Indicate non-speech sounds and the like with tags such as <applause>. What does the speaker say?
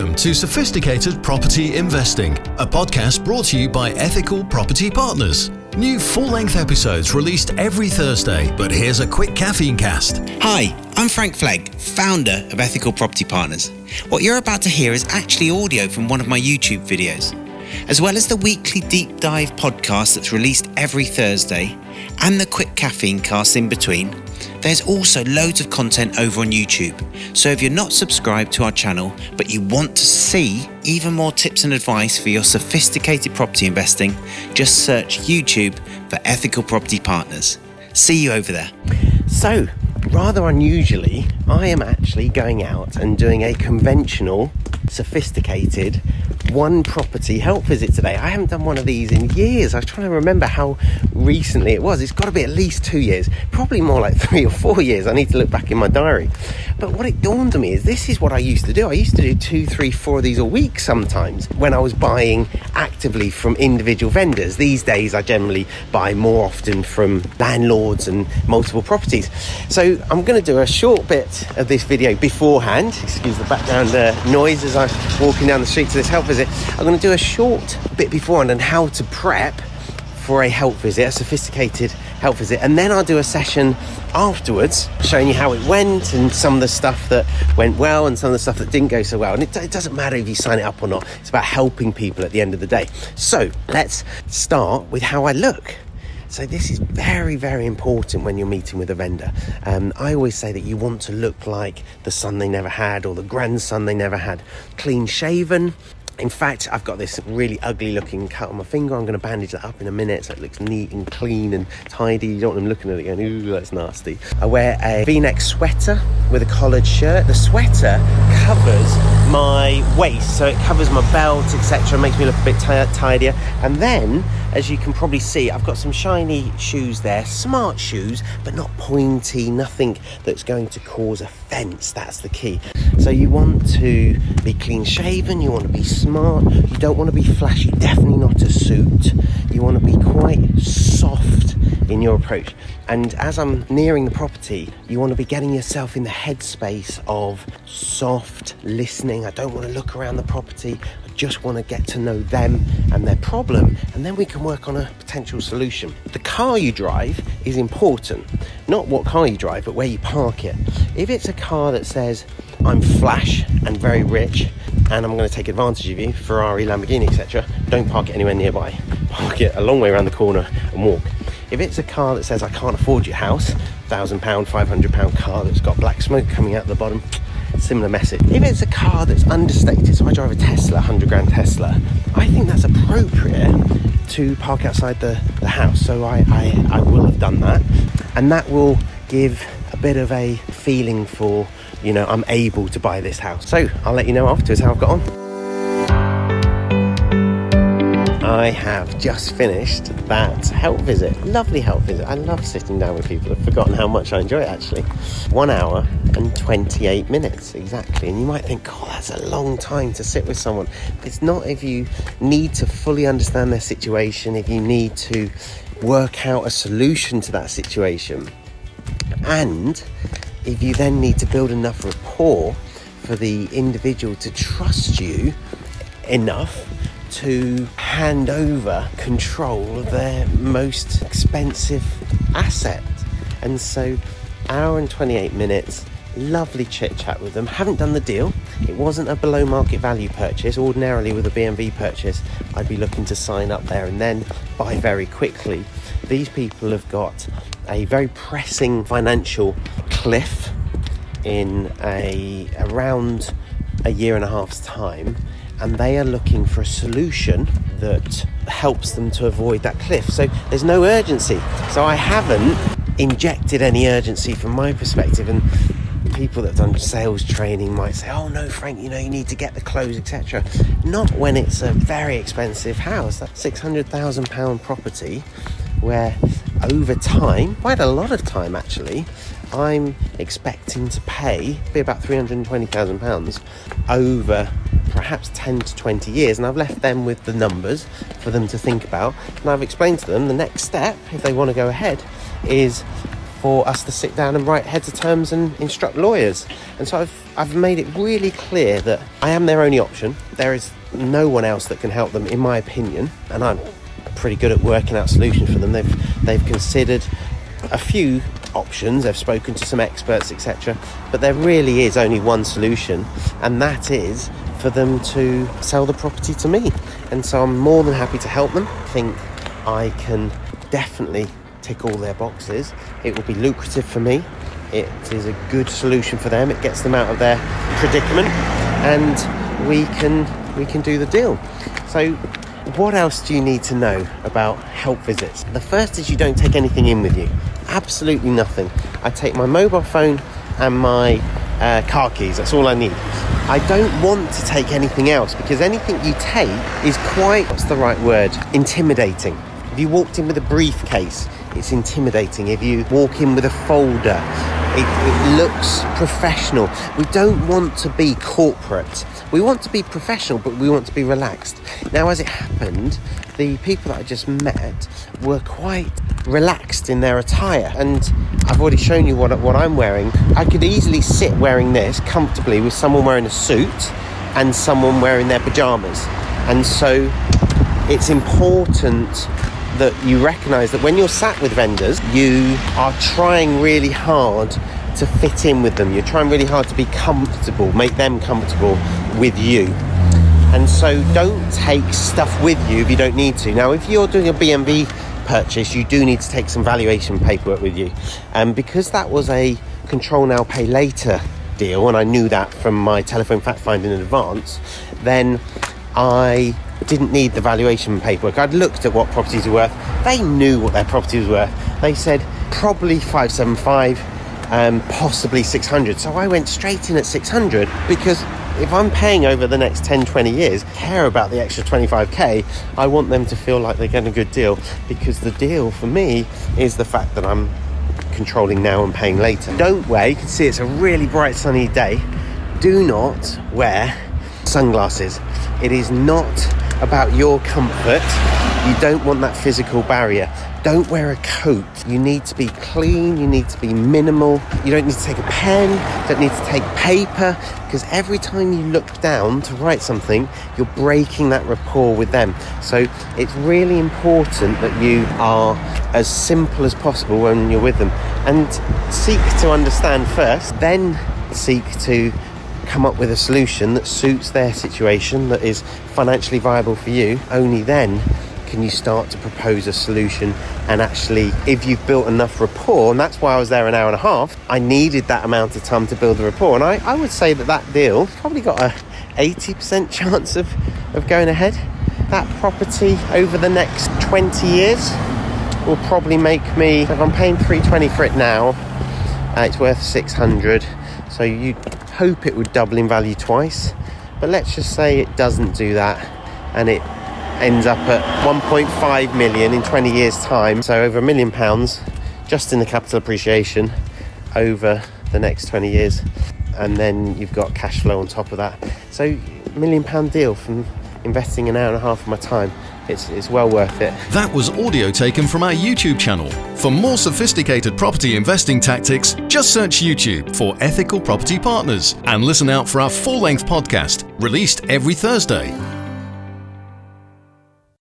Welcome to Sophisticated Property Investing, a podcast brought to you by Ethical Property Partners. New full length episodes released every Thursday, but here's a quick caffeine cast. Hi, I'm Frank Flegg, founder of Ethical Property Partners. What you're about to hear is actually audio from one of my YouTube videos. As well as the weekly deep dive podcast that's released every Thursday and the quick caffeine cast in between, there's also loads of content over on YouTube. So if you're not subscribed to our channel, but you want to see even more tips and advice for your sophisticated property investing, just search YouTube for Ethical Property Partners. See you over there. So, rather unusually, I am actually going out and doing a conventional, sophisticated one property help visit today. I haven't done one of these in years. I was trying to remember how recently it was. It's got to be at least two years, probably more like <laughs> three or four years. I need to look back in my diary. But what it dawned on me is this is what I used to do. I used to do two, three, four of these a week sometimes when I was buying actively from individual vendors. These days, I generally buy more often from landlords and multiple properties. So I'm going to do a short bit of this video beforehand. Excuse the background uh, noise as I'm walking down the street to this help visit. I'm going to do a short bit beforehand on how to prep for a help visit, a sophisticated help visit, and then I'll do a session afterwards showing you how it went and some of the stuff that went well and some of the stuff that didn't go so well. And it, it doesn't matter if you sign it up or not, it's about helping people at the end of the day. So let's start with how I look. So this is very, very important when you're meeting with a vendor. Um, I always say that you want to look like the son they never had or the grandson they never had. Clean shaven, in fact, I've got this really ugly looking cut on my finger. I'm going to bandage that up in a minute so it looks neat and clean and tidy. You don't want them looking at it going, ooh, that's nasty. I wear a v-neck sweater with a collared shirt. The sweater covers my waist, so it covers my belt, etc. Makes me look a bit t- tidier. And then, as you can probably see, I've got some shiny shoes there, smart shoes, but not pointy, nothing that's going to cause offence. That's the key. So you want to be clean shaven, you want to be smart, you don't want to be flashy, definitely not a suit. You want to be quite soft in your approach. And as I'm nearing the property, you want to be getting yourself in the headspace of soft listening. I don't want to look around the property. I just want to get to know them and their problem, and then we can work on a potential solution. The car you drive is important, not what car you drive, but where you park it. If it's a car that says, I'm flash and very rich, and I'm going to take advantage of you, Ferrari, Lamborghini, etc., don't park it anywhere nearby. Park it a long way around the corner and walk. If it's a car that says I can't afford your house, thousand pound, five hundred pound car that's got black smoke coming out the bottom, similar message. If it's a car that's understated, so I drive a Tesla, 100 grand Tesla, I think that's appropriate to park outside the, the house. So I, I, I will have done that. And that will give a bit of a feeling for, you know, I'm able to buy this house. So I'll let you know afterwards how I've got on. I have just finished that help visit. Lovely help visit. I love sitting down with people. I've forgotten how much I enjoy it actually. One hour and 28 minutes exactly. And you might think, oh, that's a long time to sit with someone. It's not if you need to fully understand their situation, if you need to work out a solution to that situation. And if you then need to build enough rapport for the individual to trust you enough to hand over control of their most expensive asset. And so, hour and 28 minutes, lovely chit chat with them. Haven't done the deal. It wasn't a below market value purchase. Ordinarily, with a BMV purchase, I'd be looking to sign up there and then buy very quickly. These people have got a very pressing financial cliff in a around a year and a half's time and they are looking for a solution that helps them to avoid that cliff. So there's no urgency. So I haven't injected any urgency from my perspective and people that have done sales training might say, "Oh no, Frank, you know you need to get the close, etc." Not when it's a very expensive house, that six hundred thousand pound property, where over time, quite a lot of time actually, I'm expecting to pay be about three hundred and twenty thousand pounds over perhaps 10 to 20 years and I've left them with the numbers for them to think about and I've explained to them the next step if they want to go ahead is for us to sit down and write heads of terms and instruct lawyers. And so I've, I've made it really clear that I am their only option. There is no one else that can help them, in my opinion, and I'm pretty good at working out solutions for them. They've, they've considered a few options, they've spoken to some experts, etc. But there really is only one solution, and that is for them to sell the property to me. And so I'm more than happy to help them. I think I can definitely tick all their boxes. It will be lucrative for me. It is a good solution for them. It gets them out of their predicament, and we can we can do the deal. So what else do you need to know about help visits? The first is you don't take anything in with you. Absolutely nothing. I take my mobile phone and my uh, car keys. That's all I need. I don't want to take anything else because anything you take is quite, what's the right word? Intimidating. If you walked in with a briefcase, it's intimidating. If you walk in with a folder, it, it, looks professional. We don't want to be corporate. We want to be professional, but we want to be relaxed. Now, as it happened, the people that I just met were quite relaxed in their attire, and I've already shown you what, what I'm wearing. I could easily sit wearing this comfortably with someone wearing a suit and someone wearing their pajamas. And so it's important that you recognize that when you're sat with vendors, you are trying really hard to fit in with them. You're trying really hard to be comfortable, make them comfortable with you. And so don't take stuff with you if you don't need to. Now, if you're doing a BMV purchase, you do need to take some valuation paperwork with you. And because that was a control now, pay later deal, and I knew that from my telephone fact finding in advance, then I didn't need the valuation paperwork. I'd looked at what properties were worth. They knew what their property was worth. They said probably 575, um, possibly 600. So I went straight in at 600 because if I'm paying over the next 10, 20 years, care about the extra 25k, I want them to feel like they're getting a good deal because the deal for me is the fact that I'm controlling now and paying later. Don't wear, you can see it's a really bright sunny day. Do not wear sunglasses. It is not about your comfort. You don't want that physical barrier. Don't wear a coat. You need to be clean, you need to be minimal. You don't need to take a pen, you don't need to take paper, because every time you look down to write something, you're breaking that rapport with them. So it's really important that you are as simple as possible when you're with them and seek to understand first, then seek to come up with a solution that suits their situation, that is financially viable for you, only then can you start to propose a solution? And actually if you've built enough rapport and that's why i was there an hour and a half i needed that amount of time to build the rapport. And i, I would say that that deal probably got a 80% chance of, of going ahead. That property over the next 20 years will probably make me if i'm paying 320 for it now uh, it's worth 600 so you hope it would double in value twice, but let's just say it doesn't do that and it ends up at 1.5 million in 20 years' time. So over a million pounds just in the capital appreciation over the next 20 years. And then you've got cash flow on top of that. So, million pound deal from investing an hour and a half of my time it's, it's well worth it. That was audio taken from our YouTube channel. For more sophisticated property investing tactics, just search YouTube for Ethical Property Partners and listen out for our full length podcast released every Thursday.